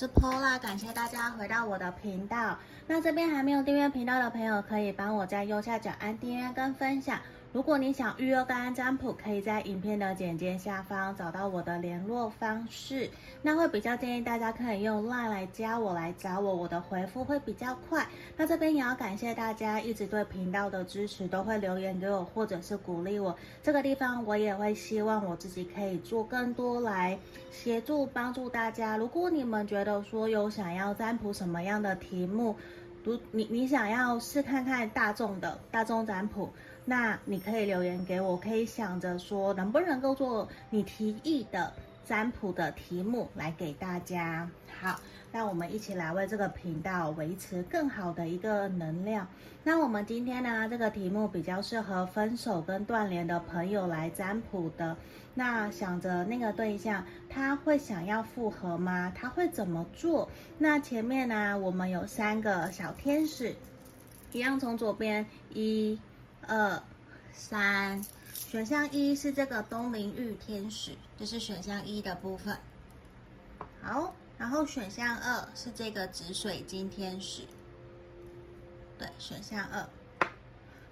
是 Pola，感谢大家回到我的频道。那这边还没有订阅频道的朋友，可以帮我在右下角按订阅跟分享。如果你想预约个案占卜，可以在影片的简介下方找到我的联络方式。那会比较建议大家可以用 LINE 来加我来找我，我的回复会比较快。那这边也要感谢大家一直对频道的支持，都会留言给我或者是鼓励我。这个地方我也会希望我自己可以做更多来协助帮助大家。如果你们觉得说有想要占卜什么样的题目，如你你想要试看看大众的大众占卜。那你可以留言给我，可以想着说能不能够做你提议的占卜的题目来给大家。好，那我们一起来为这个频道维持更好的一个能量。那我们今天呢，这个题目比较适合分手跟断联的朋友来占卜的。那想着那个对象他会想要复合吗？他会怎么做？那前面呢，我们有三个小天使，一样从左边一。二三，选项一是这个东陵玉天使，这是选项一的部分。好，然后选项二是这个紫水晶天使，对，选项二。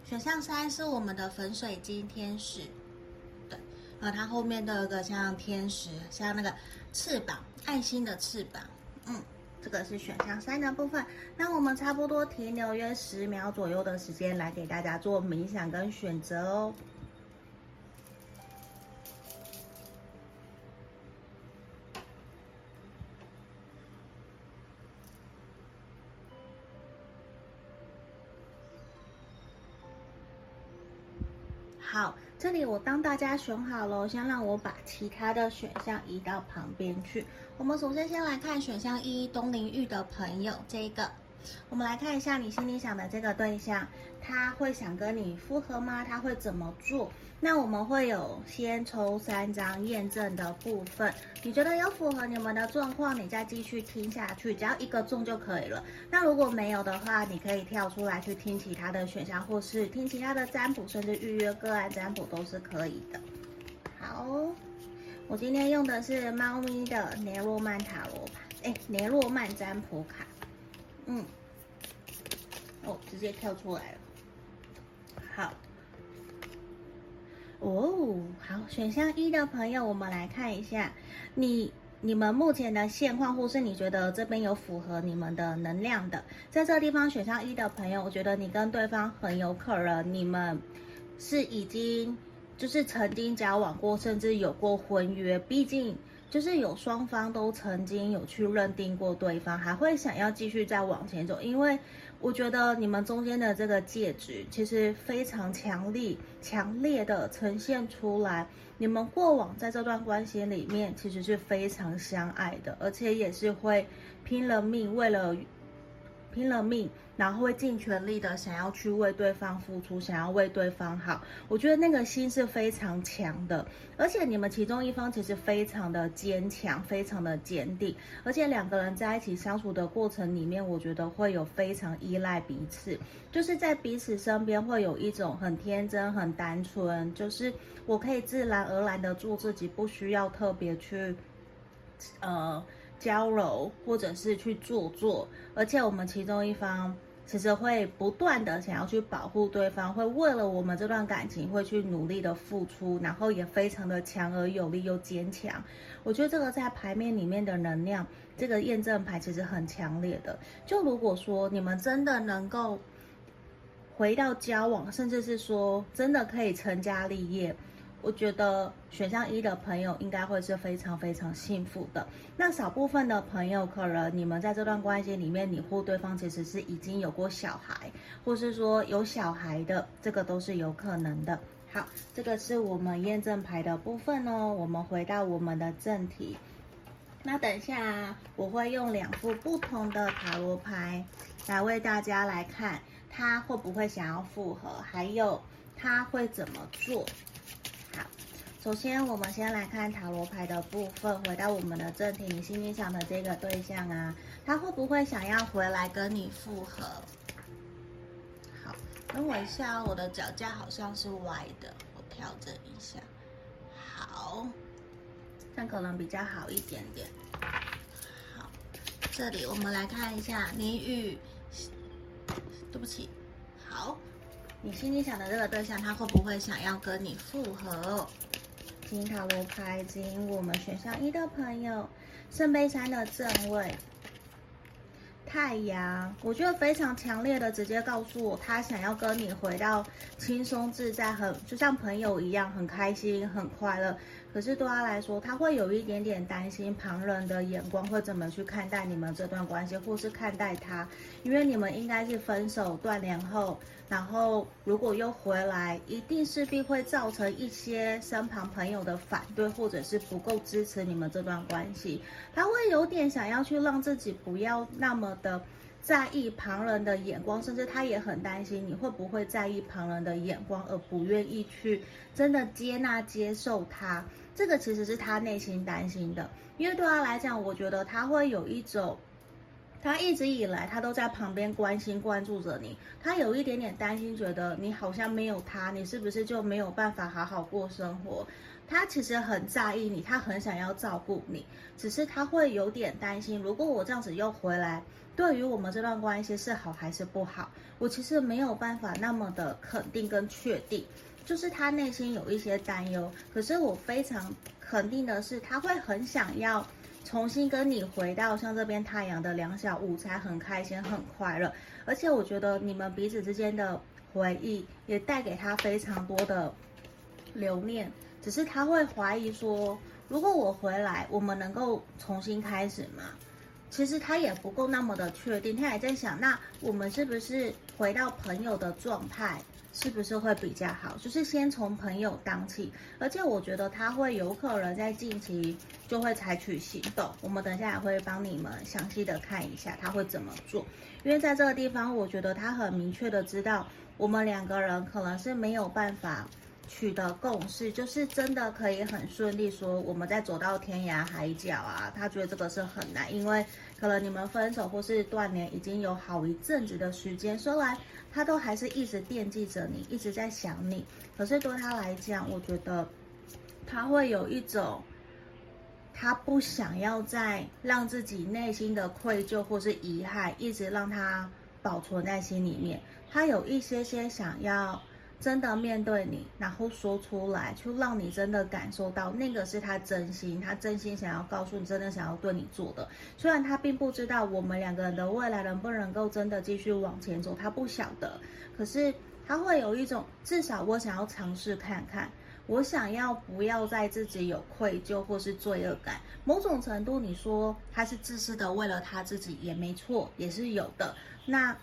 选项三是我们的粉水晶天使，对，然后它后面都有个像天使，像那个翅膀，爱心的翅膀，嗯。这个是选项三的部分，那我们差不多停留约十秒左右的时间来给大家做冥想跟选择哦。好，这里我当大家选好了，先让我把其他的选项移到旁边去。我们首先先来看选项一，东灵玉的朋友，这个，我们来看一下你心里想的这个对象，他会想跟你复合吗？他会怎么做？那我们会有先抽三张验证的部分，你觉得有符合你们的状况，你再继续听下去，只要一个中就可以了。那如果没有的话，你可以跳出来去听其他的选项，或是听其他的占卜，甚至预约个案占卜都是可以的。好，我今天用的是猫咪的雷诺曼塔罗牌，哎，雷诺曼占卜卡，嗯，哦，直接跳出来了，好。哦，好，选项一的朋友，我们来看一下，你你们目前的现况，或是你觉得这边有符合你们的能量的，在这个地方选项一的朋友，我觉得你跟对方很有可能，你们是已经就是曾经交往过，甚至有过婚约，毕竟。就是有双方都曾经有去认定过对方，还会想要继续再往前走，因为我觉得你们中间的这个戒指其实非常强力、强烈的呈现出来，你们过往在这段关系里面其实是非常相爱的，而且也是会拼了命为了。拼了命，然后会尽全力的想要去为对方付出，想要为对方好。我觉得那个心是非常强的，而且你们其中一方其实非常的坚强，非常的坚定，而且两个人在一起相处的过程里面，我觉得会有非常依赖彼此，就是在彼此身边会有一种很天真、很单纯，就是我可以自然而然的做自己，不需要特别去，呃。娇柔，或者是去做作，而且我们其中一方其实会不断的想要去保护对方，会为了我们这段感情会去努力的付出，然后也非常的强而有力又坚强。我觉得这个在牌面里面的能量，这个验证牌其实很强烈的。就如果说你们真的能够回到交往，甚至是说真的可以成家立业。我觉得选项一的朋友应该会是非常非常幸福的。那少部分的朋友，可能你们在这段关系里面，你或对方其实是已经有过小孩，或是说有小孩的，这个都是有可能的。好，这个是我们验证牌的部分哦。我们回到我们的正题。那等一下我会用两副不同的塔罗牌来为大家来看，他会不会想要复合，还有他会怎么做。首先，我们先来看塔罗牌的部分。回到我们的正题，你心里想的这个对象啊，他会不会想要回来跟你复合？好，等我一下，我的脚架好像是歪的，我调整一下。好，这样可能比较好一点点。好，这里我们来看一下你与，对不起，好，你心里想的这个对象，他会不会想要跟你复合？金塔罗牌，金我们选项一的朋友，圣杯三的正位。太阳，我觉得非常强烈的直接告诉我，他想要跟你回到轻松自在，很就像朋友一样，很开心，很快乐。可是对他来说，他会有一点点担心旁人的眼光会怎么去看待你们这段关系，或是看待他，因为你们应该是分手断联后。然后，如果又回来，一定势必会造成一些身旁朋友的反对，或者是不够支持你们这段关系。他会有点想要去让自己不要那么的在意旁人的眼光，甚至他也很担心你会不会在意旁人的眼光，而不愿意去真的接纳、接受他。这个其实是他内心担心的，因为对他来讲，我觉得他会有一种。他一直以来，他都在旁边关心、关注着你。他有一点点担心，觉得你好像没有他，你是不是就没有办法好好过生活？他其实很在意你，他很想要照顾你，只是他会有点担心，如果我这样子又回来，对于我们这段关系是好还是不好？我其实没有办法那么的肯定跟确定，就是他内心有一些担忧。可是我非常肯定的是，他会很想要。重新跟你回到像这边太阳的两小无猜，很开心，很快乐。而且我觉得你们彼此之间的回忆也带给他非常多的留念。只是他会怀疑说，如果我回来，我们能够重新开始吗？其实他也不够那么的确定，他也在想，那我们是不是回到朋友的状态？是不是会比较好？就是先从朋友当起，而且我觉得他会有可能在近期就会采取行动。我们等一下也会帮你们详细的看一下他会怎么做，因为在这个地方，我觉得他很明确的知道我们两个人可能是没有办法取得共识，就是真的可以很顺利说我们再走到天涯海角啊。他觉得这个是很难，因为可能你们分手或是断联已经有好一阵子的时间，说来。他都还是一直惦记着你，一直在想你。可是对他来讲，我觉得他会有一种，他不想要再让自己内心的愧疚或是遗憾，一直让他保存在心里面。他有一些些想要。真的面对你，然后说出来，就让你真的感受到那个是他真心，他真心想要告诉你，真的想要对你做的。虽然他并不知道我们两个人的未来能不能够真的继续往前走，他不晓得。可是他会有一种，至少我想要尝试看看，我想要不要在自己有愧疚或是罪恶感。某种程度，你说他是自私的，为了他自己也没错，也是有的。那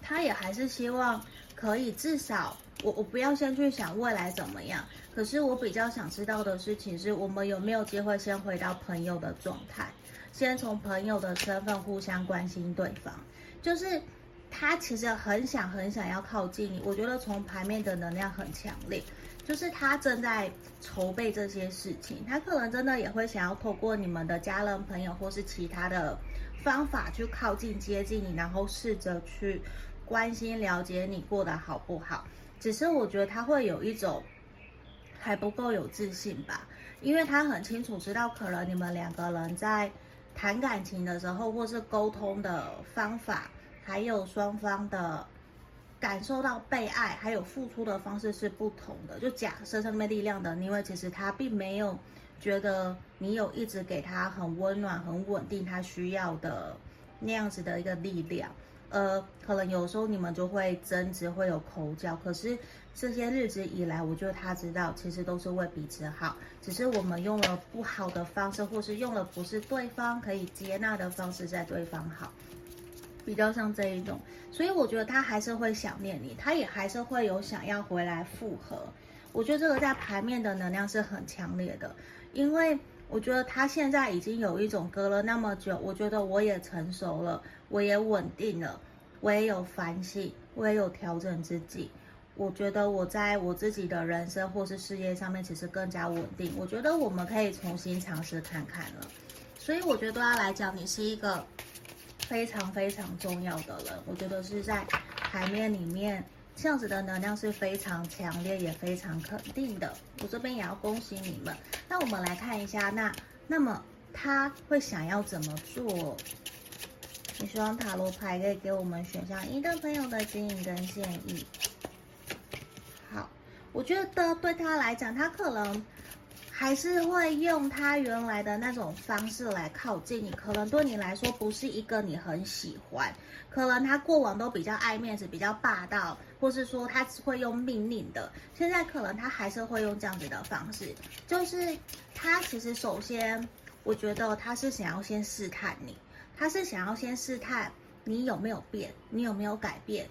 他也还是希望可以至少。我我不要先去想未来怎么样，可是我比较想知道的事情是我们有没有机会先回到朋友的状态，先从朋友的身份互相关心对方。就是他其实很想很想要靠近你，我觉得从牌面的能量很强烈，就是他正在筹备这些事情，他可能真的也会想要透过你们的家人朋友或是其他的方法去靠近接近你，然后试着去关心了解你过得好不好。只是我觉得他会有一种还不够有自信吧，因为他很清楚知道，可能你们两个人在谈感情的时候，或是沟通的方法，还有双方的感受到被爱，还有付出的方式是不同的。就假设上面力量的，因为其实他并没有觉得你有一直给他很温暖、很稳定他需要的那样子的一个力量。呃，可能有时候你们就会争执，会有口角。可是这些日子以来，我觉得他知道，其实都是为彼此好。只是我们用了不好的方式，或是用了不是对方可以接纳的方式，在对方好，比较像这一种。所以我觉得他还是会想念你，他也还是会有想要回来复合。我觉得这个在牌面的能量是很强烈的，因为我觉得他现在已经有一种隔了那么久，我觉得我也成熟了。我也稳定了，我也有反省，我也有调整自己。我觉得我在我自己的人生或是事业上面，其实更加稳定。我觉得我们可以重新尝试看看了。所以我觉得对他来讲，你是一个非常非常重要的人。我觉得是在牌面里面，这样子的能量是非常强烈，也非常肯定的。我这边也要恭喜你们。那我们来看一下，那那么他会想要怎么做？你希望塔罗牌可以给我们选项一的朋友的指引跟建议。好，我觉得对他来讲，他可能。还是会用他原来的那种方式来靠近你，可能对你来说不是一个你很喜欢，可能他过往都比较爱面子、比较霸道，或是说他只会用命令的，现在可能他还是会用这样子的方式，就是他其实首先，我觉得他是想要先试探你，他是想要先试探你有没有变，你有没有改变。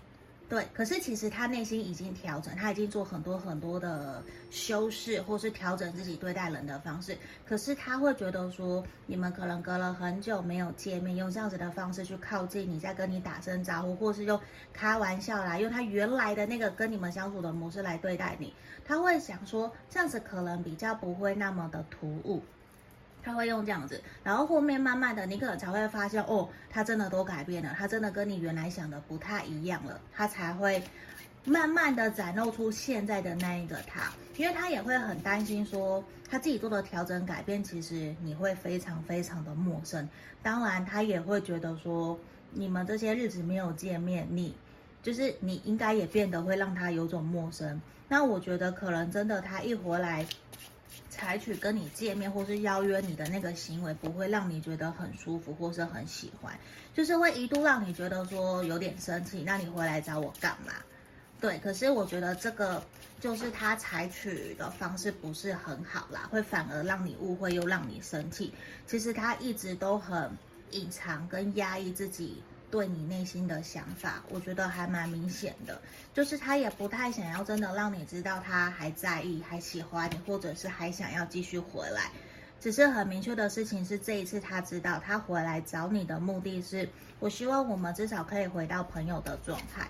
对，可是其实他内心已经调整，他已经做很多很多的修饰，或是调整自己对待人的方式。可是他会觉得说，你们可能隔了很久没有见面，用这样子的方式去靠近你，再跟你打声招呼，或是用开玩笑来用他原来的那个跟你们相处的模式来对待你。他会想说，这样子可能比较不会那么的突兀。他会用这样子，然后后面慢慢的，你可能才会发现，哦，他真的都改变了，他真的跟你原来想的不太一样了，他才会慢慢的展露出现在的那一个他，因为他也会很担心说，他自己做的调整改变，其实你会非常非常的陌生，当然他也会觉得说，你们这些日子没有见面，你就是你应该也变得会让他有种陌生，那我觉得可能真的他一回来。采取跟你见面或是邀约你的那个行为，不会让你觉得很舒服或是很喜欢，就是会一度让你觉得说有点生气。那你回来找我干嘛？对，可是我觉得这个就是他采取的方式不是很好啦，会反而让你误会又让你生气。其实他一直都很隐藏跟压抑自己。对你内心的想法，我觉得还蛮明显的，就是他也不太想要真的让你知道他还在意、还喜欢你，或者是还想要继续回来。只是很明确的事情是，这一次他知道他回来找你的目的是，我希望我们至少可以回到朋友的状态。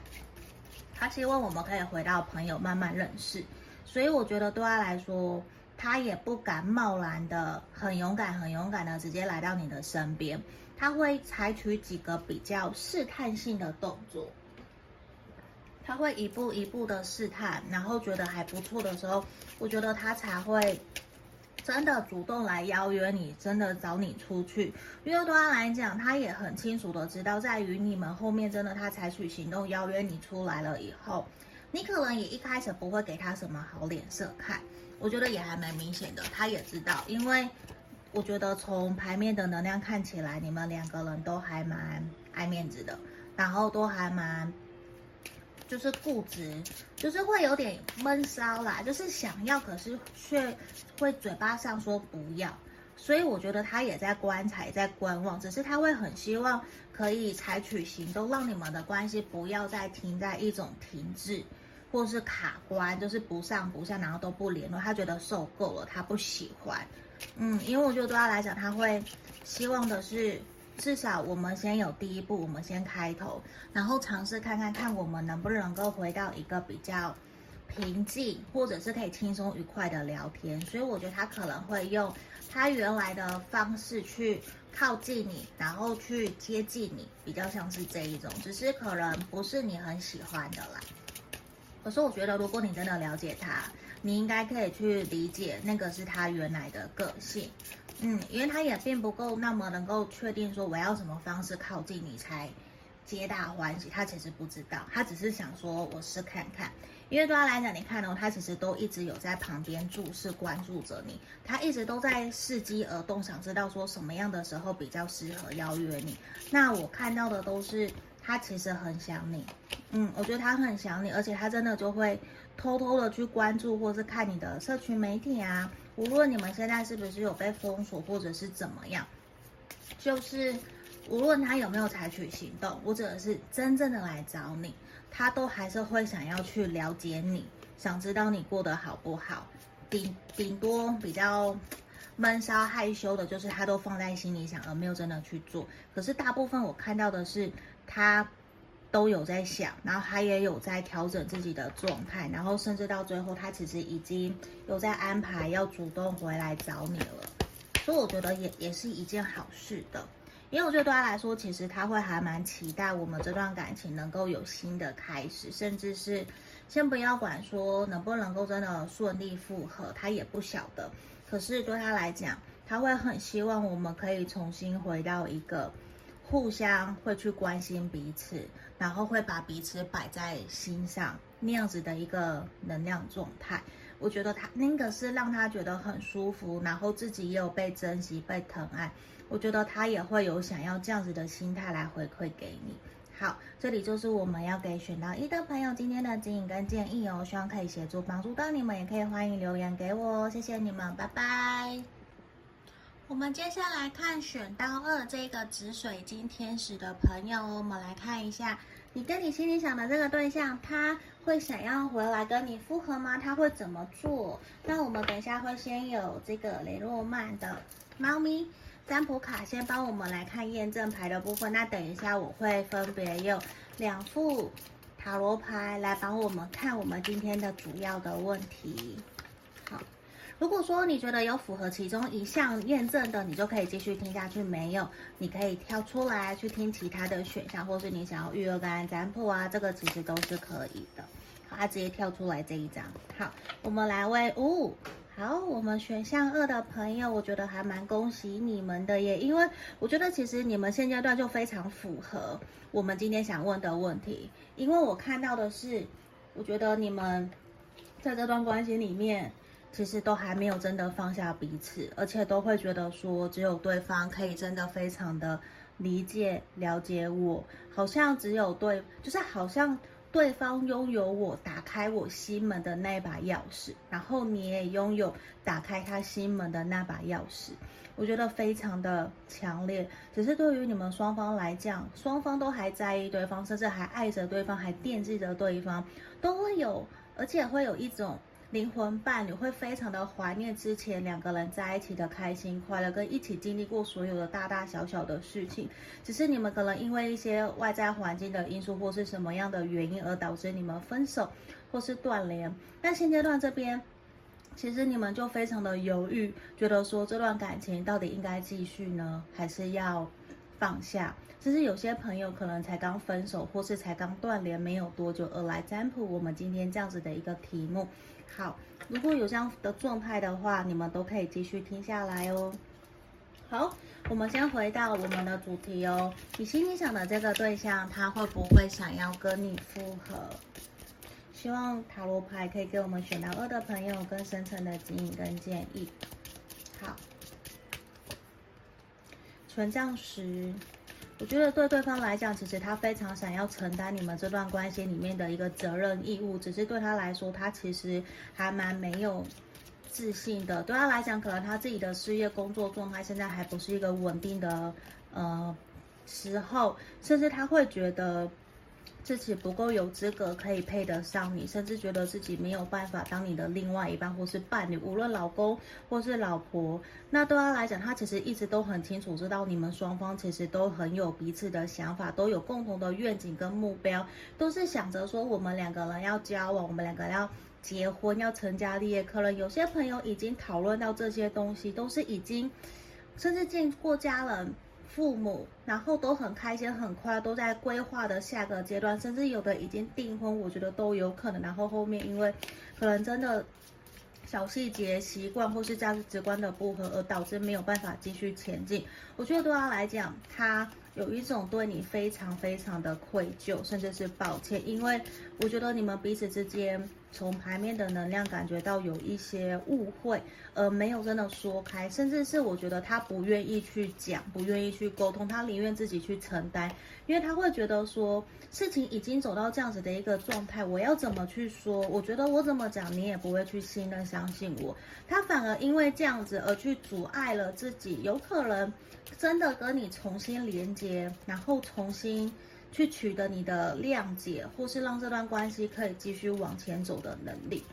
他希望我们可以回到朋友，慢慢认识。所以我觉得对他来说，他也不敢贸然的、很勇敢、很勇敢的直接来到你的身边。他会采取几个比较试探性的动作，他会一步一步的试探，然后觉得还不错的时候，我觉得他才会真的主动来邀约你，真的找你出去。因为对他来讲，他也很清楚的知道，在于你们后面真的他采取行动邀约你出来了以后，你可能也一开始不会给他什么好脸色看。我觉得也还蛮明显的，他也知道，因为。我觉得从牌面的能量看起来，你们两个人都还蛮爱面子的，然后都还蛮就是固执，就是会有点闷骚啦，就是想要，可是却会嘴巴上说不要。所以我觉得他也在观察，也在观望，只是他会很希望可以采取行动，让你们的关系不要再停在一种停滞，或是卡关，就是不上不下，然后都不联络。他觉得受够了，他不喜欢。嗯，因为我觉得对他来讲，他会希望的是，至少我们先有第一步，我们先开头，然后尝试看看看我们能不能够回到一个比较平静，或者是可以轻松愉快的聊天。所以我觉得他可能会用他原来的方式去靠近你，然后去接近你，比较像是这一种，只是可能不是你很喜欢的啦。可是我觉得，如果你真的了解他，你应该可以去理解那个是他原来的个性，嗯，因为他也并不够那么能够确定说我要什么方式靠近你才皆大欢喜，他其实不知道，他只是想说我试看看，因为对他来讲，你看哦，他其实都一直有在旁边注视关注着你，他一直都在伺机而动，想知道说什么样的时候比较适合邀约你。那我看到的都是他其实很想你，嗯，我觉得他很想你，而且他真的就会。偷偷的去关注或是看你的社群媒体啊，无论你们现在是不是有被封锁或者是怎么样，就是无论他有没有采取行动，或者是真正的来找你，他都还是会想要去了解你，想知道你过得好不好。顶顶多比较闷骚害羞的，就是他都放在心里想，而没有真的去做。可是大部分我看到的是他。都有在想，然后他也有在调整自己的状态，然后甚至到最后，他其实已经有在安排要主动回来找你了，所以我觉得也也是一件好事的，因为我觉得对他来说，其实他会还蛮期待我们这段感情能够有新的开始，甚至是先不要管说能不能够真的顺利复合，他也不晓得，可是对他来讲，他会很希望我们可以重新回到一个。互相会去关心彼此，然后会把彼此摆在心上，那样子的一个能量状态。我觉得他那个是让他觉得很舒服，然后自己也有被珍惜、被疼爱。我觉得他也会有想要这样子的心态来回馈给你。好，这里就是我们要给选到一的朋友今天的指引跟建议哦，希望可以协助帮助到你们，也可以欢迎留言给我哦，谢谢你们，拜拜。我们接下来看选到二这个紫水晶天使的朋友，我们来看一下。你跟你心里想的这个对象，他会想要回来跟你复合吗？他会怎么做？那我们等一下会先有这个雷诺曼的猫咪占卜卡，先帮我们来看验证牌的部分。那等一下我会分别用两副塔罗牌来帮我们看我们今天的主要的问题。如果说你觉得有符合其中一项验证的，你就可以继续听下去；没有，你可以跳出来去听其他的选项，或是你想要预约个案占卜啊，这个其实都是可以的。好，它直接跳出来这一张。好，我们来为五、哦。好，我们选项二的朋友，我觉得还蛮恭喜你们的耶，因为我觉得其实你们现阶段就非常符合我们今天想问的问题，因为我看到的是，我觉得你们在这段关系里面。其实都还没有真的放下彼此，而且都会觉得说，只有对方可以真的非常的理解、了解我，好像只有对，就是好像对方拥有我打开我心门的那把钥匙，然后你也拥有打开他心门的那把钥匙，我觉得非常的强烈。只是对于你们双方来讲，双方都还在意对方，甚至还爱着对方，还惦记着对方，都会有，而且会有一种。灵魂伴侣会非常的怀念之前两个人在一起的开心快乐，跟一起经历过所有的大大小小的事情。只是你们可能因为一些外在环境的因素，或是什么样的原因而导致你们分手，或是断联。但现阶段这边，其实你们就非常的犹豫，觉得说这段感情到底应该继续呢，还是要放下？其实有些朋友可能才刚分手，或是才刚断联没有多久而来占卜我们今天这样子的一个题目。好，如果有这样的状态的话，你们都可以继续听下来哦。好，我们先回到我们的主题哦。你心里想的这个对象，他会不会想要跟你复合？希望塔罗牌可以给我们选到二的朋友更深层的指引跟建议。好，权杖十。我觉得对对方来讲，其实他非常想要承担你们这段关系里面的一个责任义务，只是对他来说，他其实还蛮没有自信的。对他来讲，可能他自己的事业工作状态现在还不是一个稳定的呃时候，甚至他会觉得。自己不够有资格可以配得上你，甚至觉得自己没有办法当你的另外一半或是伴侣，无论老公或是老婆。那对他来讲，他其实一直都很清楚知道你们双方其实都很有彼此的想法，都有共同的愿景跟目标，都是想着说我们两个人要交往，我们两个人要结婚，要成家立业。可能有些朋友已经讨论到这些东西，都是已经甚至见过家人。父母，然后都很开心，很快都在规划的下个阶段，甚至有的已经订婚，我觉得都有可能。然后后面因为可能真的小细节、习惯或是价值观的不合，而导致没有办法继续前进。我觉得对他来讲，他有一种对你非常非常的愧疚，甚至是抱歉，因为我觉得你们彼此之间。从牌面的能量感觉到有一些误会，而没有真的说开，甚至是我觉得他不愿意去讲，不愿意去沟通，他宁愿自己去承担，因为他会觉得说事情已经走到这样子的一个状态，我要怎么去说？我觉得我怎么讲，你也不会去信任、相信我。他反而因为这样子而去阻碍了自己，有可能真的跟你重新连接，然后重新。去取得你的谅解，或是让这段关系可以继续往前走的能力，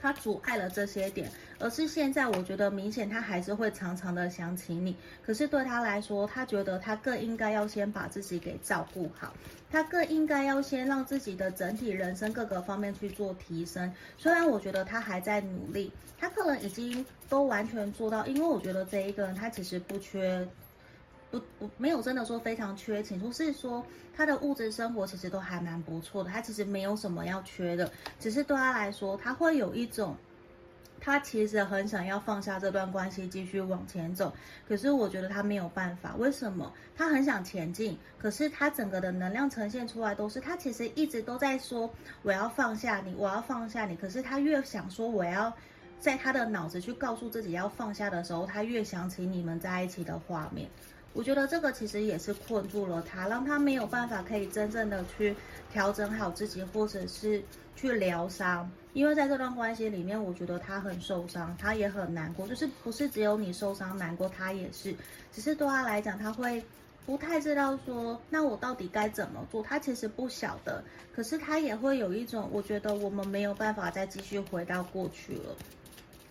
他阻碍了这些点，而是现在我觉得明显他还是会常常的想起你，可是对他来说，他觉得他更应该要先把自己给照顾好，他更应该要先让自己的整体人生各个方面去做提升。虽然我觉得他还在努力，他可能已经都完全做到，因为我觉得这一个人他其实不缺。不不，没有真的说非常缺钱，就是说他的物质生活其实都还蛮不错的，他其实没有什么要缺的，只是对他来说，他会有一种他其实很想要放下这段关系，继续往前走。可是我觉得他没有办法，为什么？他很想前进，可是他整个的能量呈现出来都是他其实一直都在说我要放下你，我要放下你。可是他越想说我要在他的脑子去告诉自己要放下的时候，他越想起你们在一起的画面。我觉得这个其实也是困住了他，让他没有办法可以真正的去调整好自己，或者是去疗伤。因为在这段关系里面，我觉得他很受伤，他也很难过。就是不是只有你受伤难过，他也是。只是对他来讲，他会不太知道说，那我到底该怎么做？他其实不晓得。可是他也会有一种，我觉得我们没有办法再继续回到过去了。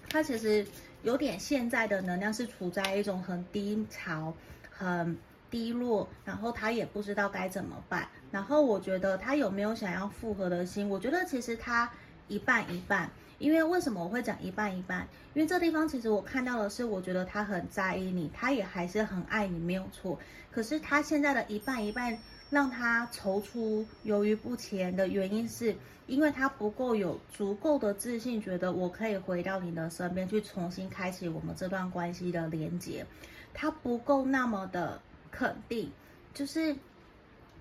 他其实有点现在的能量是处在一种很低潮。很低落，然后他也不知道该怎么办。然后我觉得他有没有想要复合的心？我觉得其实他一半一半。因为为什么我会讲一半一半？因为这地方其实我看到的是，我觉得他很在意你，他也还是很爱你，没有错。可是他现在的一半一半，让他踌躇犹豫不前的原因是，因为他不够有足够的自信，觉得我可以回到你的身边去重新开启我们这段关系的连接。他不够那么的肯定，就是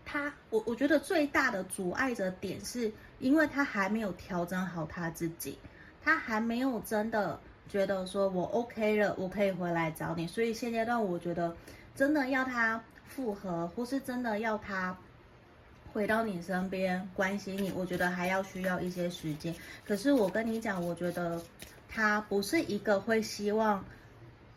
他，我我觉得最大的阻碍的点是，因为他还没有调整好他自己，他还没有真的觉得说我 OK 了，我可以回来找你。所以现阶段我觉得，真的要他复合，或是真的要他回到你身边关心你，我觉得还要需要一些时间。可是我跟你讲，我觉得他不是一个会希望。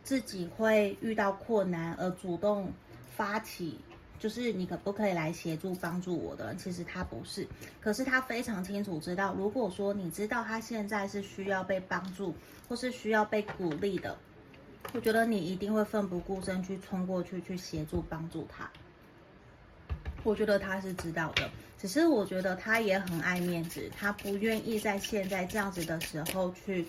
自己会遇到困难而主动发起，就是你可不可以来协助帮助我的？其实他不是，可是他非常清楚知道，如果说你知道他现在是需要被帮助，或是需要被鼓励的，我觉得你一定会奋不顾身去冲过去去协助帮助他。我觉得他是知道的，只是我觉得他也很爱面子，他不愿意在现在这样子的时候去。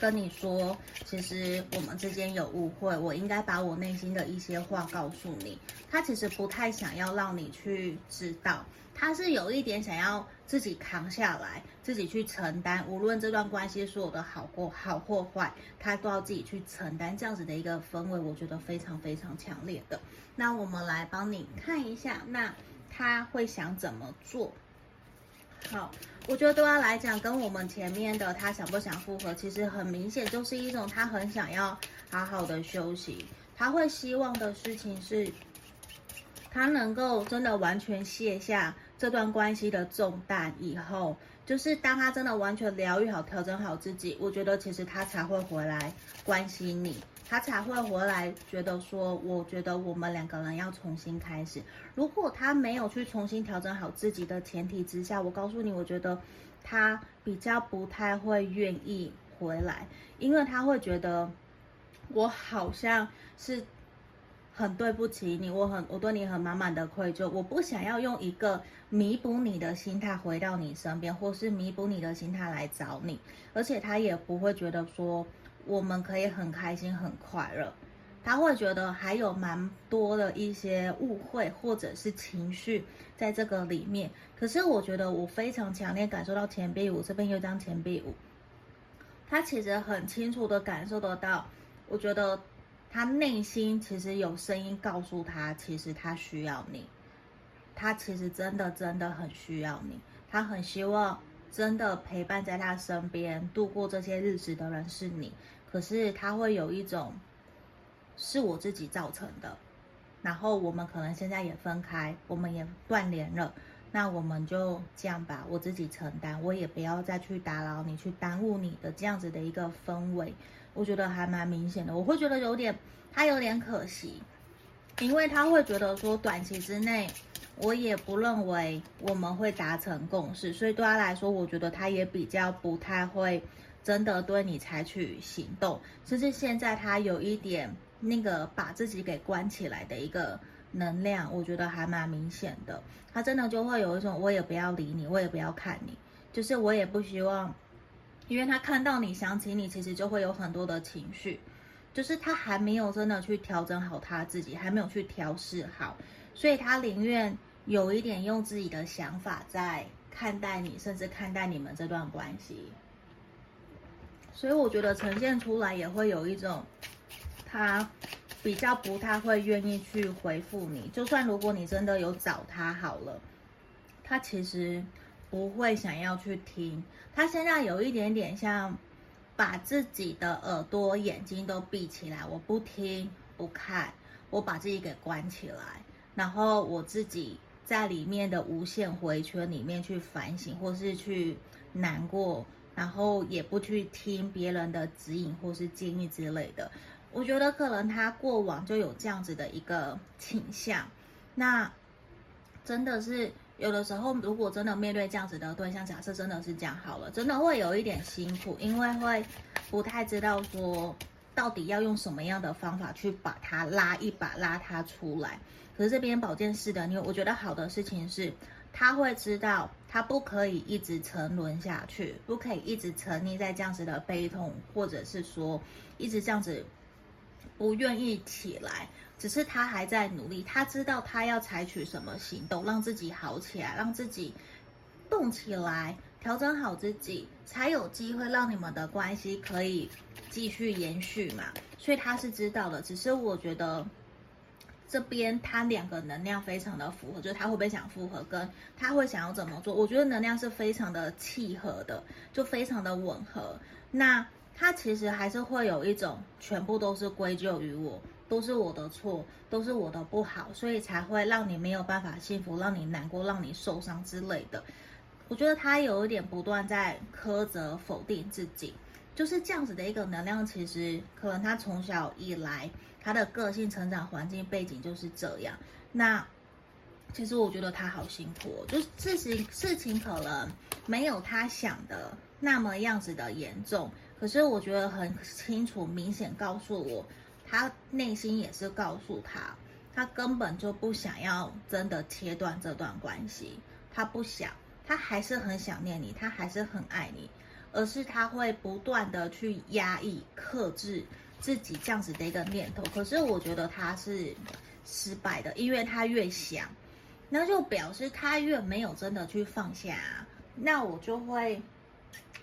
跟你说，其实我们之间有误会，我应该把我内心的一些话告诉你。他其实不太想要让你去知道，他是有一点想要自己扛下来，自己去承担，无论这段关系所有的好过好或坏，他都要自己去承担。这样子的一个氛围，我觉得非常非常强烈的。那我们来帮你看一下，那他会想怎么做？好。我觉得对他来讲，跟我们前面的他想不想复合，其实很明显就是一种他很想要好好的休息。他会希望的事情是，他能够真的完全卸下这段关系的重担以后，就是当他真的完全疗愈好、调整好自己，我觉得其实他才会回来关心你。他才会回来，觉得说，我觉得我们两个人要重新开始。如果他没有去重新调整好自己的前提之下，我告诉你，我觉得他比较不太会愿意回来，因为他会觉得我好像是很对不起你，我很我对你很满满的愧疚，我不想要用一个弥补你的心态回到你身边，或是弥补你的心态来找你，而且他也不会觉得说。我们可以很开心、很快乐，他会觉得还有蛮多的一些误会或者是情绪在这个里面。可是我觉得我非常强烈感受到钱币五，这边有张钱币五，他其实很清楚的感受得到。我觉得他内心其实有声音告诉他，其实他需要你，他其实真的真的很需要你，他很希望。真的陪伴在他身边度过这些日子的人是你，可是他会有一种是我自己造成的，然后我们可能现在也分开，我们也断联了，那我们就这样吧，我自己承担，我也不要再去打扰你，去耽误你的这样子的一个氛围，我觉得还蛮明显的，我会觉得有点他有点可惜，因为他会觉得说短期之内。我也不认为我们会达成共识，所以对他来说，我觉得他也比较不太会真的对你采取行动，甚至现在他有一点那个把自己给关起来的一个能量，我觉得还蛮明显的。他真的就会有一种我也不要理你，我也不要看你，就是我也不希望，因为他看到你想起你，其实就会有很多的情绪，就是他还没有真的去调整好他自己，还没有去调试好，所以他宁愿。有一点用自己的想法在看待你，甚至看待你们这段关系。所以我觉得呈现出来也会有一种，他比较不太会愿意去回复你。就算如果你真的有找他好了，他其实不会想要去听。他现在有一点点像把自己的耳朵、眼睛都闭起来，我不听不看，我把自己给关起来，然后我自己在里面的无限回圈里面去反省，或是去难过。然后也不去听别人的指引或是建议之类的，我觉得可能他过往就有这样子的一个倾向。那真的是有的时候，如果真的面对这样子的对象，假设真的是这样好了，真的会有一点辛苦，因为会不太知道说到底要用什么样的方法去把他拉一把，拉他出来。可是这边宝剑四的，因为我觉得好的事情是。他会知道，他不可以一直沉沦下去，不可以一直沉溺在这样子的悲痛，或者是说一直这样子不愿意起来。只是他还在努力，他知道他要采取什么行动，让自己好起来，让自己动起来，调整好自己，才有机会让你们的关系可以继续延续嘛。所以他是知道的，只是我觉得。这边他两个能量非常的符合，就是他会不会想复合，跟他会想要怎么做，我觉得能量是非常的契合的，就非常的吻合。那他其实还是会有一种全部都是归咎于我，都是我的错，都是我的不好，所以才会让你没有办法幸福，让你难过，让你受伤之类的。我觉得他有一点不断在苛责、否定自己，就是这样子的一个能量。其实可能他从小以来。他的个性、成长环境、背景就是这样。那其实我觉得他好辛苦哦，就事情事情可能没有他想的那么样子的严重，可是我觉得很清楚、明显告诉我，他内心也是告诉他，他根本就不想要真的切断这段关系，他不想，他还是很想念你，他还是很爱你，而是他会不断的去压抑、克制。自己这样子的一个念头，可是我觉得他是失败的，因为他越想，那就表示他越没有真的去放下。那我就会，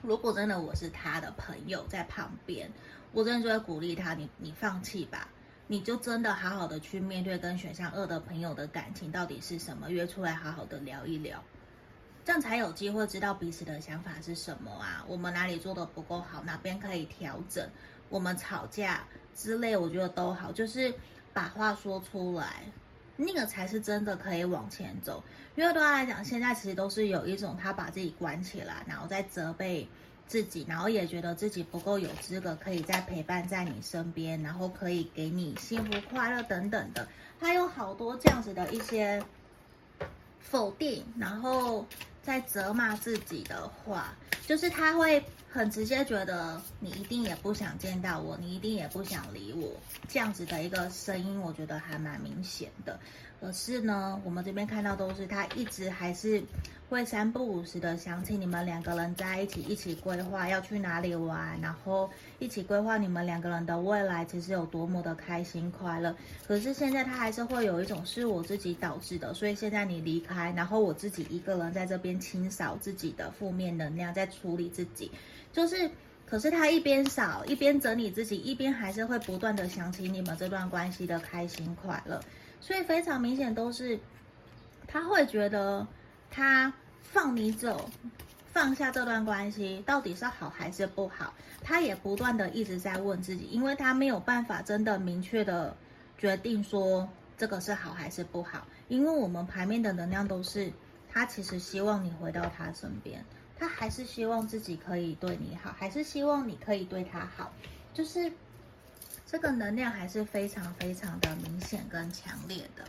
如果真的我是他的朋友在旁边，我真的就会鼓励他，你你放弃吧，你就真的好好的去面对跟选项二的朋友的感情到底是什么，约出来好好的聊一聊，这样才有机会知道彼此的想法是什么啊，我们哪里做的不够好，哪边可以调整。我们吵架之类，我觉得都好，就是把话说出来，那个才是真的可以往前走。因为对他来讲，现在其实都是有一种他把自己关起来，然后在责备自己，然后也觉得自己不够有资格可以再陪伴在你身边，然后可以给你幸福快乐等等的。他有好多这样子的一些否定，然后在责骂自己的话，就是他会。很直接觉得你一定也不想见到我，你一定也不想理我，这样子的一个声音，我觉得还蛮明显的。可是呢，我们这边看到都是他一直还是会三不五时的想起你们两个人在一起，一起规划要去哪里玩，然后一起规划你们两个人的未来，其实有多么的开心快乐。可是现在他还是会有一种是我自己导致的，所以现在你离开，然后我自己一个人在这边清扫自己的负面能量，在处理自己，就是。可是他一边扫一边整理自己，一边还是会不断的想起你们这段关系的开心快乐。所以非常明显都是，他会觉得他放你走，放下这段关系到底是好还是不好？他也不断的一直在问自己，因为他没有办法真的明确的决定说这个是好还是不好。因为我们牌面的能量都是，他其实希望你回到他身边，他还是希望自己可以对你好，还是希望你可以对他好，就是。这个能量还是非常非常的明显跟强烈的，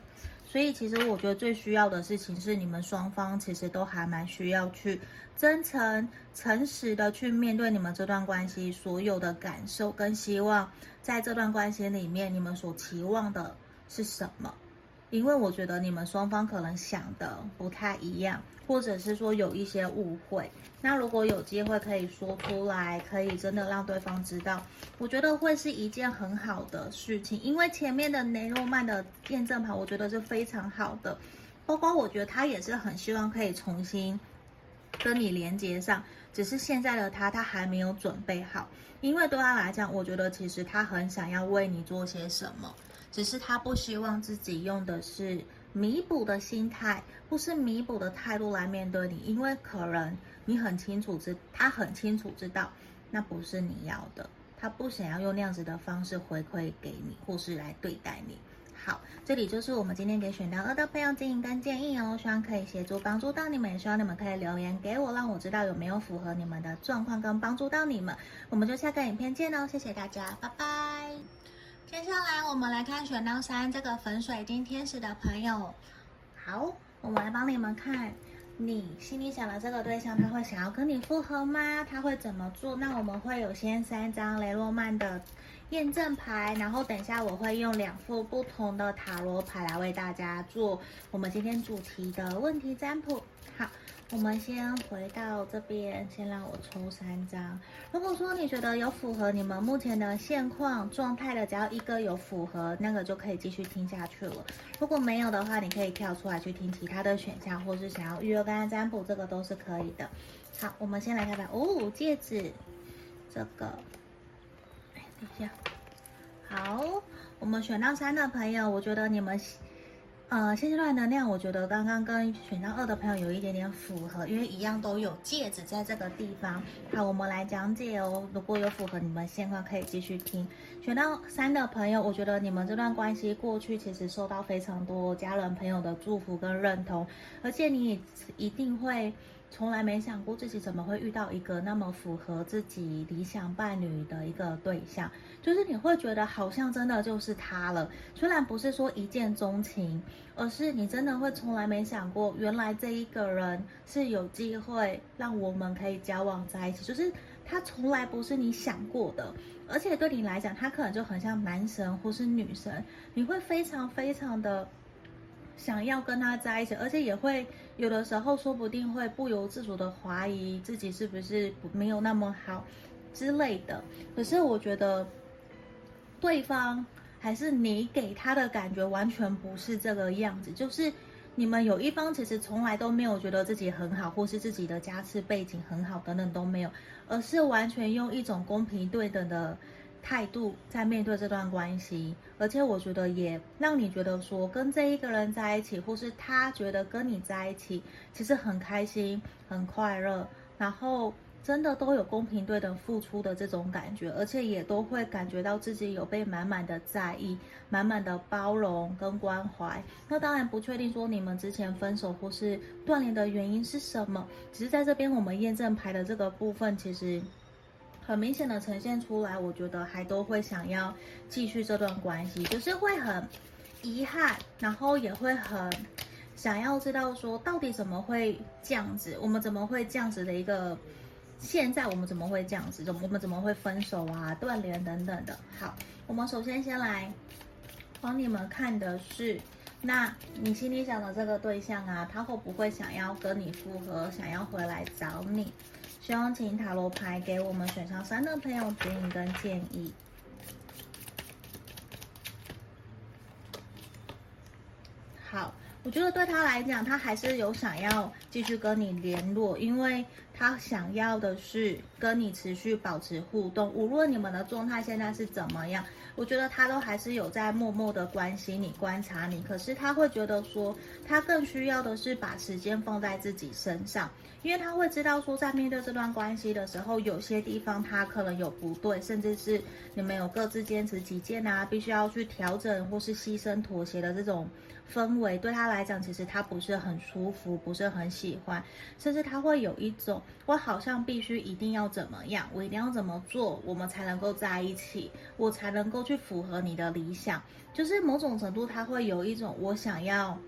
所以其实我觉得最需要的事情是你们双方其实都还蛮需要去真诚、诚实的去面对你们这段关系所有的感受跟希望，在这段关系里面你们所期望的是什么？因为我觉得你们双方可能想的不太一样，或者是说有一些误会。那如果有机会可以说出来，可以真的让对方知道，我觉得会是一件很好的事情。因为前面的雷诺曼的验证牌，我觉得是非常好的。包括我觉得他也是很希望可以重新跟你连接上，只是现在的他他还没有准备好，因为对他来讲，我觉得其实他很想要为你做些什么，只是他不希望自己用的是弥补的心态，不是弥补的态度来面对你，因为可能你很清楚知，他很清楚知道那不是你要的，他不想要用那样子的方式回馈给你，或是来对待你。好，这里就是我们今天给选到二的朋友建议跟建议哦，希望可以协助帮助到你们，也希望你们可以留言给我，让我知道有没有符合你们的状况跟帮助到你们。我们就下个影片见哦，谢谢大家，拜拜。接下来我们来看选到三这个粉水晶天使的朋友，好，我们来帮你们看，你心里想的这个对象，他会想要跟你复合吗？他会怎么做？那我们会有先三张雷诺曼的。验证牌，然后等一下我会用两副不同的塔罗牌来为大家做我们今天主题的问题占卜。好，我们先回到这边，先让我抽三张。如果说你觉得有符合你们目前的现况状态的，只要一个有符合，那个就可以继续听下去了。如果没有的话，你可以跳出来去听其他的选项，或是想要预约跟占卜，这个都是可以的。好，我们先来看看哦，戒指，这个。等一下，好，我们选到三的朋友，我觉得你们，呃，现阶段能量，我觉得刚刚跟选到二的朋友有一点点符合，因为一样都有戒指在这个地方。好，我们来讲解哦。如果有符合你们现况，可以继续听。选到三的朋友，我觉得你们这段关系过去其实受到非常多家人朋友的祝福跟认同，而且你也一定会。从来没想过自己怎么会遇到一个那么符合自己理想伴侣的一个对象，就是你会觉得好像真的就是他了。虽然不是说一见钟情，而是你真的会从来没想过，原来这一个人是有机会让我们可以交往在一起。就是他从来不是你想过的，而且对你来讲，他可能就很像男神或是女神，你会非常非常的。想要跟他在一起，而且也会有的时候，说不定会不由自主的怀疑自己是不是没有那么好之类的。可是我觉得，对方还是你给他的感觉完全不是这个样子，就是你们有一方其实从来都没有觉得自己很好，或是自己的家世背景很好等等都没有，而是完全用一种公平对等的。态度在面对这段关系，而且我觉得也让你觉得说跟这一个人在一起，或是他觉得跟你在一起，其实很开心、很快乐，然后真的都有公平对等付出的这种感觉，而且也都会感觉到自己有被满满的在意、满满的包容跟关怀。那当然不确定说你们之前分手或是断联的原因是什么，只是在这边我们验证牌的这个部分，其实。很明显的呈现出来，我觉得还都会想要继续这段关系，就是会很遗憾，然后也会很想要知道说到底怎么会这样子，我们怎么会这样子的一个，现在我们怎么会这样子，怎我们怎么会分手啊、断联等等的。好，我们首先先来帮你们看的是，那你心里想的这个对象啊，他会不会想要跟你复合，想要回来找你？希望请塔罗牌给我们选项三的朋友指引跟建议。好，我觉得对他来讲，他还是有想要继续跟你联络，因为他想要的是跟你持续保持互动，无论你们的状态现在是怎么样。我觉得他都还是有在默默的关心你、观察你，可是他会觉得说，他更需要的是把时间放在自己身上，因为他会知道说，在面对这段关系的时候，有些地方他可能有不对，甚至是你们有各自坚持己见啊，必须要去调整或是牺牲妥协的这种氛围，对他来讲，其实他不是很舒服，不是很喜欢，甚至他会有一种，我好像必须一定要怎么样，我一定要怎么做，我们才能够在一起，我才能够。去符合你的理想，就是某种程度，他会有一种我想要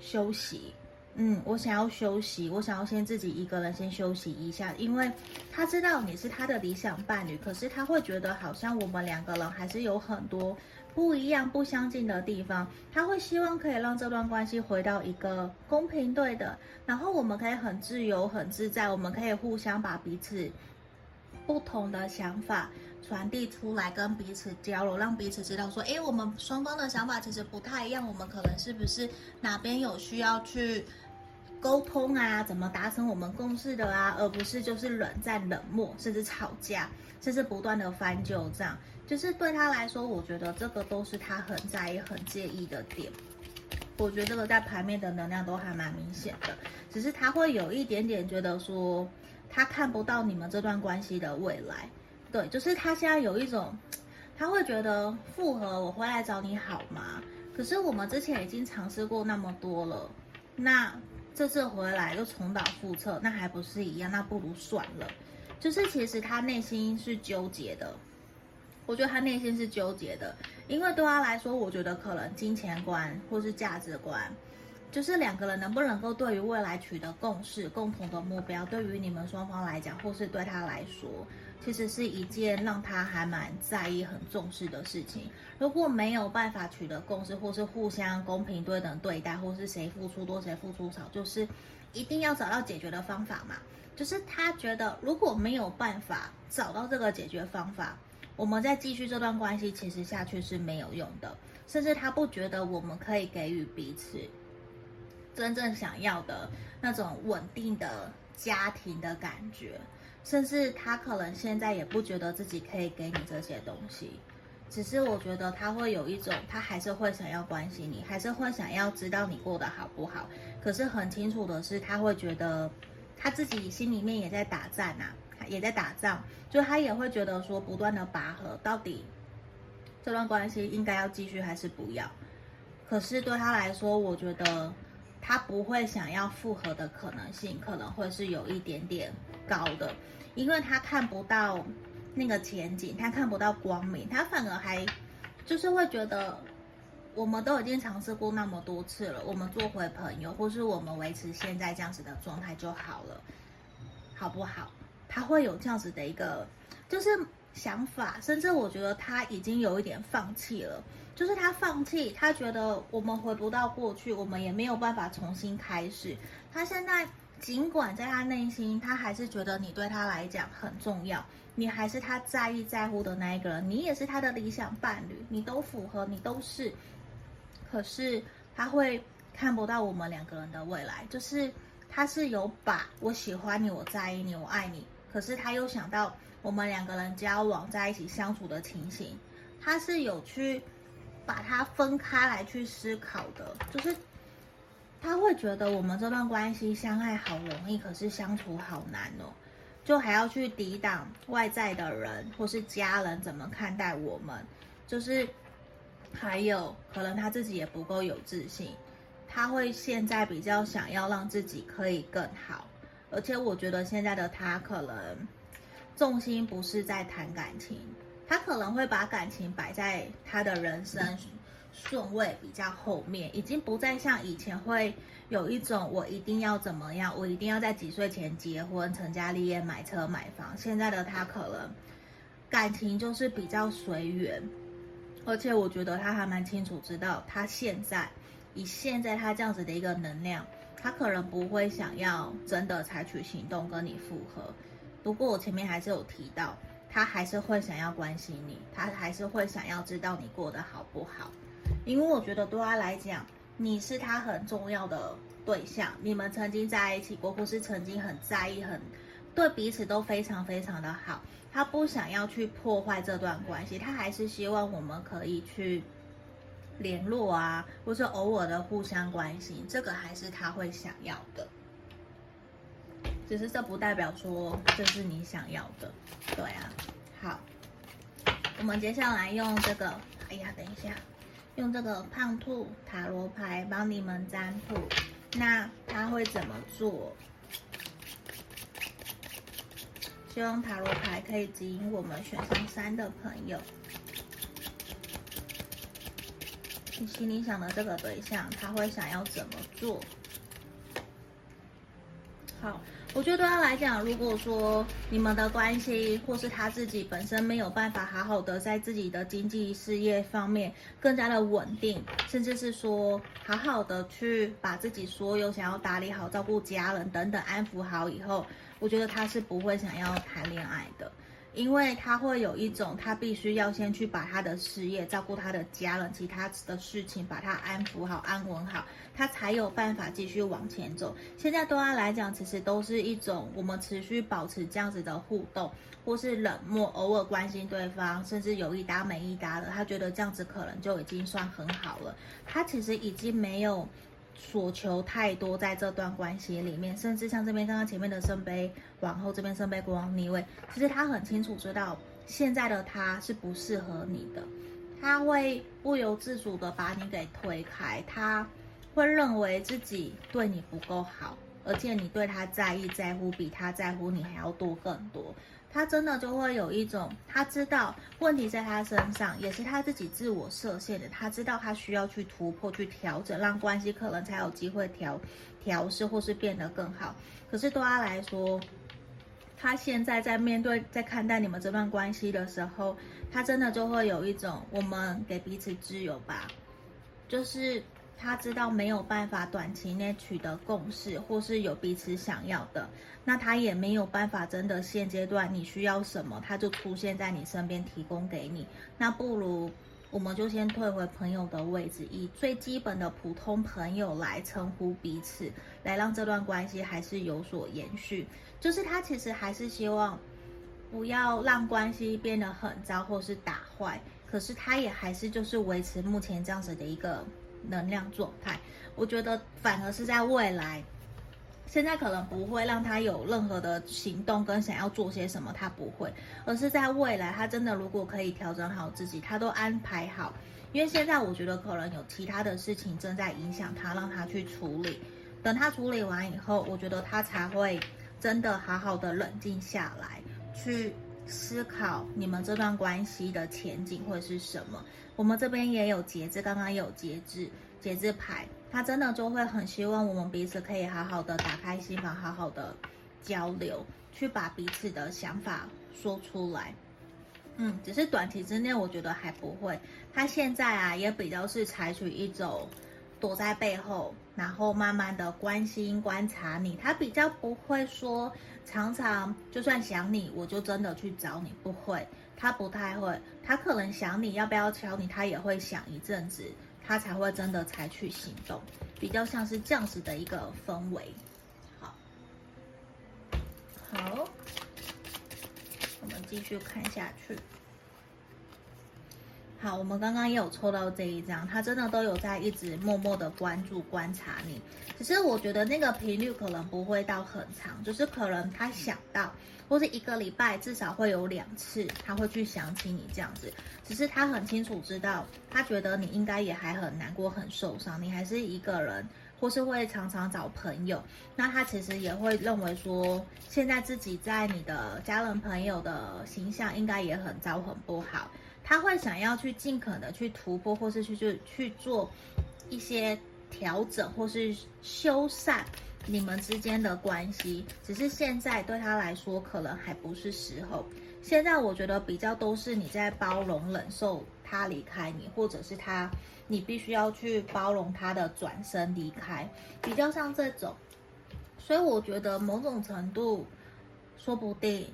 休息，嗯，我想要休息，我想要先自己一个人先休息一下，因为他知道你是他的理想伴侣，可是他会觉得好像我们两个人还是有很多不一样、不相近的地方，他会希望可以让这段关系回到一个公平对的，然后我们可以很自由、很自在，我们可以互相把彼此不同的想法。传递出来，跟彼此交流，让彼此知道说，诶，我们双方的想法其实不太一样，我们可能是不是哪边有需要去 沟通啊，怎么达成我们共识的啊，而不是就是冷战、冷漠，甚至吵架，甚至不断的翻旧账。就是对他来说，我觉得这个都是他很在意、很介意的点。我觉得这个在牌面的能量都还蛮明显的，只是他会有一点点觉得说，他看不到你们这段关系的未来。对，就是他现在有一种，他会觉得复合我回来找你好吗？可是我们之前已经尝试过那么多了，那。这次回来又重蹈覆辙，那还不是一样？那不如算了。就是其实他内心是纠结的，我觉得他内心是纠结的，因为对他来说，我觉得可能金钱观或是价值观，就是两个人能不能够对于未来取得共识、共同的目标，对于你们双方来讲，或是对他来说。其实是一件让他还蛮在意、很重视的事情。如果没有办法取得共识，或是互相公平对等对待，或是谁付出多谁付出少，就是一定要找到解决的方法嘛。就是他觉得如果没有办法找到这个解决方法，我们再继续这段关系，其实下去是没有用的。甚至他不觉得我们可以给予彼此真正想要的那种稳定的家庭的感觉。甚至他可能现在也不觉得自己可以给你这些东西，只是我觉得他会有一种，他还是会想要关心你，还是会想要知道你过得好不好。可是很清楚的是，他会觉得他自己心里面也在打战啊，也在打仗，就他也会觉得说，不断的拔河，到底这段关系应该要继续还是不要？可是对他来说，我觉得他不会想要复合的可能性，可能会是有一点点高的。因为他看不到那个前景，他看不到光明，他反而还就是会觉得，我们都已经尝试过那么多次了，我们做回朋友，或是我们维持现在这样子的状态就好了，好不好？他会有这样子的一个就是想法，甚至我觉得他已经有一点放弃了，就是他放弃，他觉得我们回不到过去，我们也没有办法重新开始，他现在。尽管在他内心，他还是觉得你对他来讲很重要，你还是他在意在乎的那一个人，你也是他的理想伴侣，你都符合，你都是。可是他会看不到我们两个人的未来，就是他是有把我喜欢你，我在意你，我爱你，可是他又想到我们两个人交往在一起相处的情形，他是有去把它分开来去思考的，就是。他会觉得我们这段关系相爱好容易，可是相处好难哦，就还要去抵挡外在的人或是家人怎么看待我们，就是还有可能他自己也不够有自信，他会现在比较想要让自己可以更好，而且我觉得现在的他可能重心不是在谈感情，他可能会把感情摆在他的人生。顺位比较后面，已经不再像以前会有一种我一定要怎么样，我一定要在几岁前结婚、成家立业、买车买房。现在的他可能感情就是比较随缘，而且我觉得他还蛮清楚知道，他现在以现在他这样子的一个能量，他可能不会想要真的采取行动跟你复合。不过我前面还是有提到，他还是会想要关心你，他还是会想要知道你过得好不好。因为我觉得对他来讲，你是他很重要的对象，你们曾经在一起过，或是曾经很在意，很对彼此都非常非常的好。他不想要去破坏这段关系，他还是希望我们可以去联络啊，或是偶尔的互相关心，这个还是他会想要的。只是这不代表说这是你想要的，对啊。好，我们接下来用这个，哎呀，等一下。用这个胖兔塔罗牌帮你们占卜，那他会怎么做？希望塔罗牌可以指引我们选上三的朋友。你心里想的这个对象，他会想要怎么做？好。我觉得对他来讲，如果说你们的关系，或是他自己本身没有办法好好的在自己的经济事业方面更加的稳定，甚至是说好好的去把自己所有想要打理好、照顾家人等等安抚好以后，我觉得他是不会想要谈恋爱的，因为他会有一种，他必须要先去把他的事业、照顾他的家人、其他的事情，把他安抚好、安稳好，他才有办法继续往前走。现在对他来讲，其实都是一种我们持续保持这样子的互动，或是冷漠，偶尔关心对方，甚至有一搭没一搭的，他觉得这样子可能就已经算很好了。他其实已经没有。所求太多，在这段关系里面，甚至像这边刚刚前面的圣杯王后，这边圣杯国王逆位，其实他很清楚知道现在的他是不适合你的，他会不由自主的把你给推开，他会认为自己对你不够好，而且你对他在意在乎比他在乎你还要多更多。他真的就会有一种，他知道问题在他身上，也是他自己自我设限的。他知道他需要去突破、去调整，让关系可能才有机会调调试或是变得更好。可是对他来说，他现在在面对、在看待你们这段关系的时候，他真的就会有一种，我们给彼此自由吧，就是。他知道没有办法短期内取得共识，或是有彼此想要的，那他也没有办法真的现阶段你需要什么，他就出现在你身边提供给你。那不如我们就先退回朋友的位置，以最基本的普通朋友来称呼彼此，来让这段关系还是有所延续。就是他其实还是希望不要让关系变得很糟或是打坏，可是他也还是就是维持目前这样子的一个。能量状态，我觉得反而是在未来，现在可能不会让他有任何的行动跟想要做些什么，他不会，而是在未来，他真的如果可以调整好自己，他都安排好，因为现在我觉得可能有其他的事情正在影响他，让他去处理，等他处理完以后，我觉得他才会真的好好的冷静下来，去思考你们这段关系的前景会是什么。我们这边也有节制，刚刚有节制，节制牌，他真的就会很希望我们彼此可以好好的打开心房，好好的交流，去把彼此的想法说出来。嗯，只是短期之内我觉得还不会。他现在啊也比较是采取一种躲在背后，然后慢慢的关心观察你。他比较不会说常常就算想你，我就真的去找你，不会。他不太会，他可能想你要不要敲你，他也会想一阵子，他才会真的采取行动，比较像是这样子的一个氛围。好，好，我们继续看下去。好，我们刚刚也有抽到这一张，他真的都有在一直默默的关注观察你。只是我觉得那个频率可能不会到很长，就是可能他想到，或是一个礼拜至少会有两次，他会去想起你这样子。只是他很清楚知道，他觉得你应该也还很难过、很受伤，你还是一个人，或是会常常找朋友。那他其实也会认为说，现在自己在你的家人朋友的形象应该也很糟、很不好。他会想要去尽可能去突破，或是去去去做一些调整，或是修缮你们之间的关系。只是现在对他来说，可能还不是时候。现在我觉得比较都是你在包容、忍受他离开你，或者是他，你必须要去包容他的转身离开，比较像这种。所以我觉得某种程度，说不定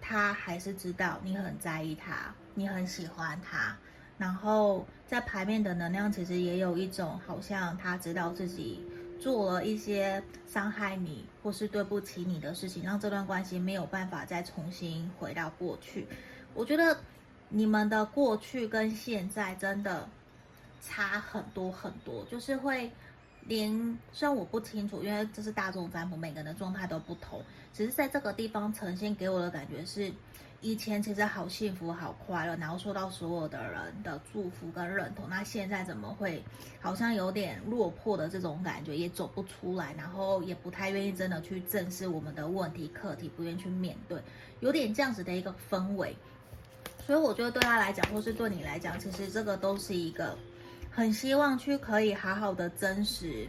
他还是知道你很在意他。你很喜欢他，然后在牌面的能量其实也有一种，好像他知道自己做了一些伤害你或是对不起你的事情，让这段关系没有办法再重新回到过去。我觉得你们的过去跟现在真的差很多很多，就是会连，虽然我不清楚，因为这是大众占卜，每个人的状态都不同，只是在这个地方呈现给我的感觉是。以前其实好幸福、好快乐，然后受到所有的人的祝福跟认同。那现在怎么会好像有点落魄的这种感觉，也走不出来，然后也不太愿意真的去正视我们的问题课题，不愿意去面对，有点这样子的一个氛围。所以我觉得对他来讲，或是对你来讲，其实这个都是一个很希望去可以好好的真实、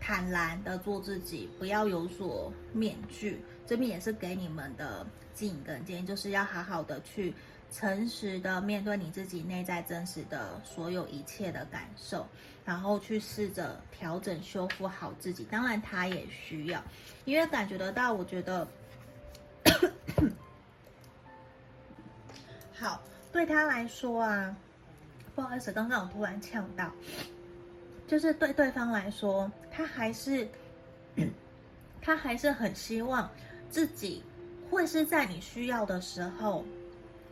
坦然的做自己，不要有所面具。这边也是给你们的。建议跟建议就是要好好的去诚实的面对你自己内在真实的所有一切的感受，然后去试着调整修复好自己。当然他也需要，因为感觉得到，我觉得好，对他来说啊，不好意思，刚刚我突然呛到，就是对对方来说，他还是 他还是很希望自己会是在你需要的时候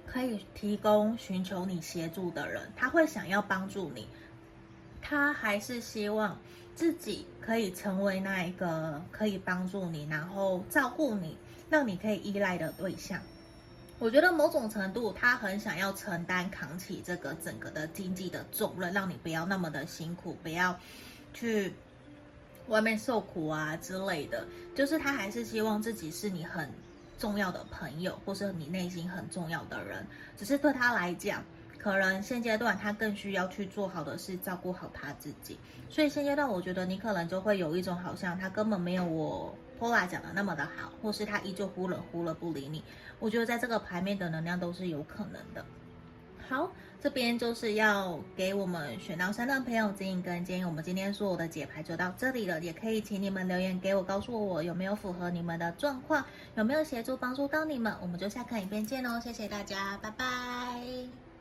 可以提供寻求你协助的人，他会想要帮助你，他还是希望自己可以成为那一个可以帮助你，然后照顾你，让你可以依赖的对象。我觉得某种程度，他很想要承担扛起这个整个的经济的重任，让你不要那么的辛苦，不要去外面受苦啊之类的。就是他还是希望自己是你很重要的朋友，或是你内心很重要的人。只是对他来讲，可能现阶段他更需要去做好的是照顾好他自己。所以现阶段，我觉得你可能就会有一种好像他根本没有我。波拉讲的那么的好，或是他依旧忽冷忽热不理你，我觉得在这个牌面的能量都是有可能的。好，这边就是要给我们选到三的朋友指引跟建议。我们今天所有的解牌就到这里了，也可以请你们留言给我，告诉我有没有符合你们的状况，有没有协助帮助到你们。我们就下课影片见喽，谢谢大家，拜拜。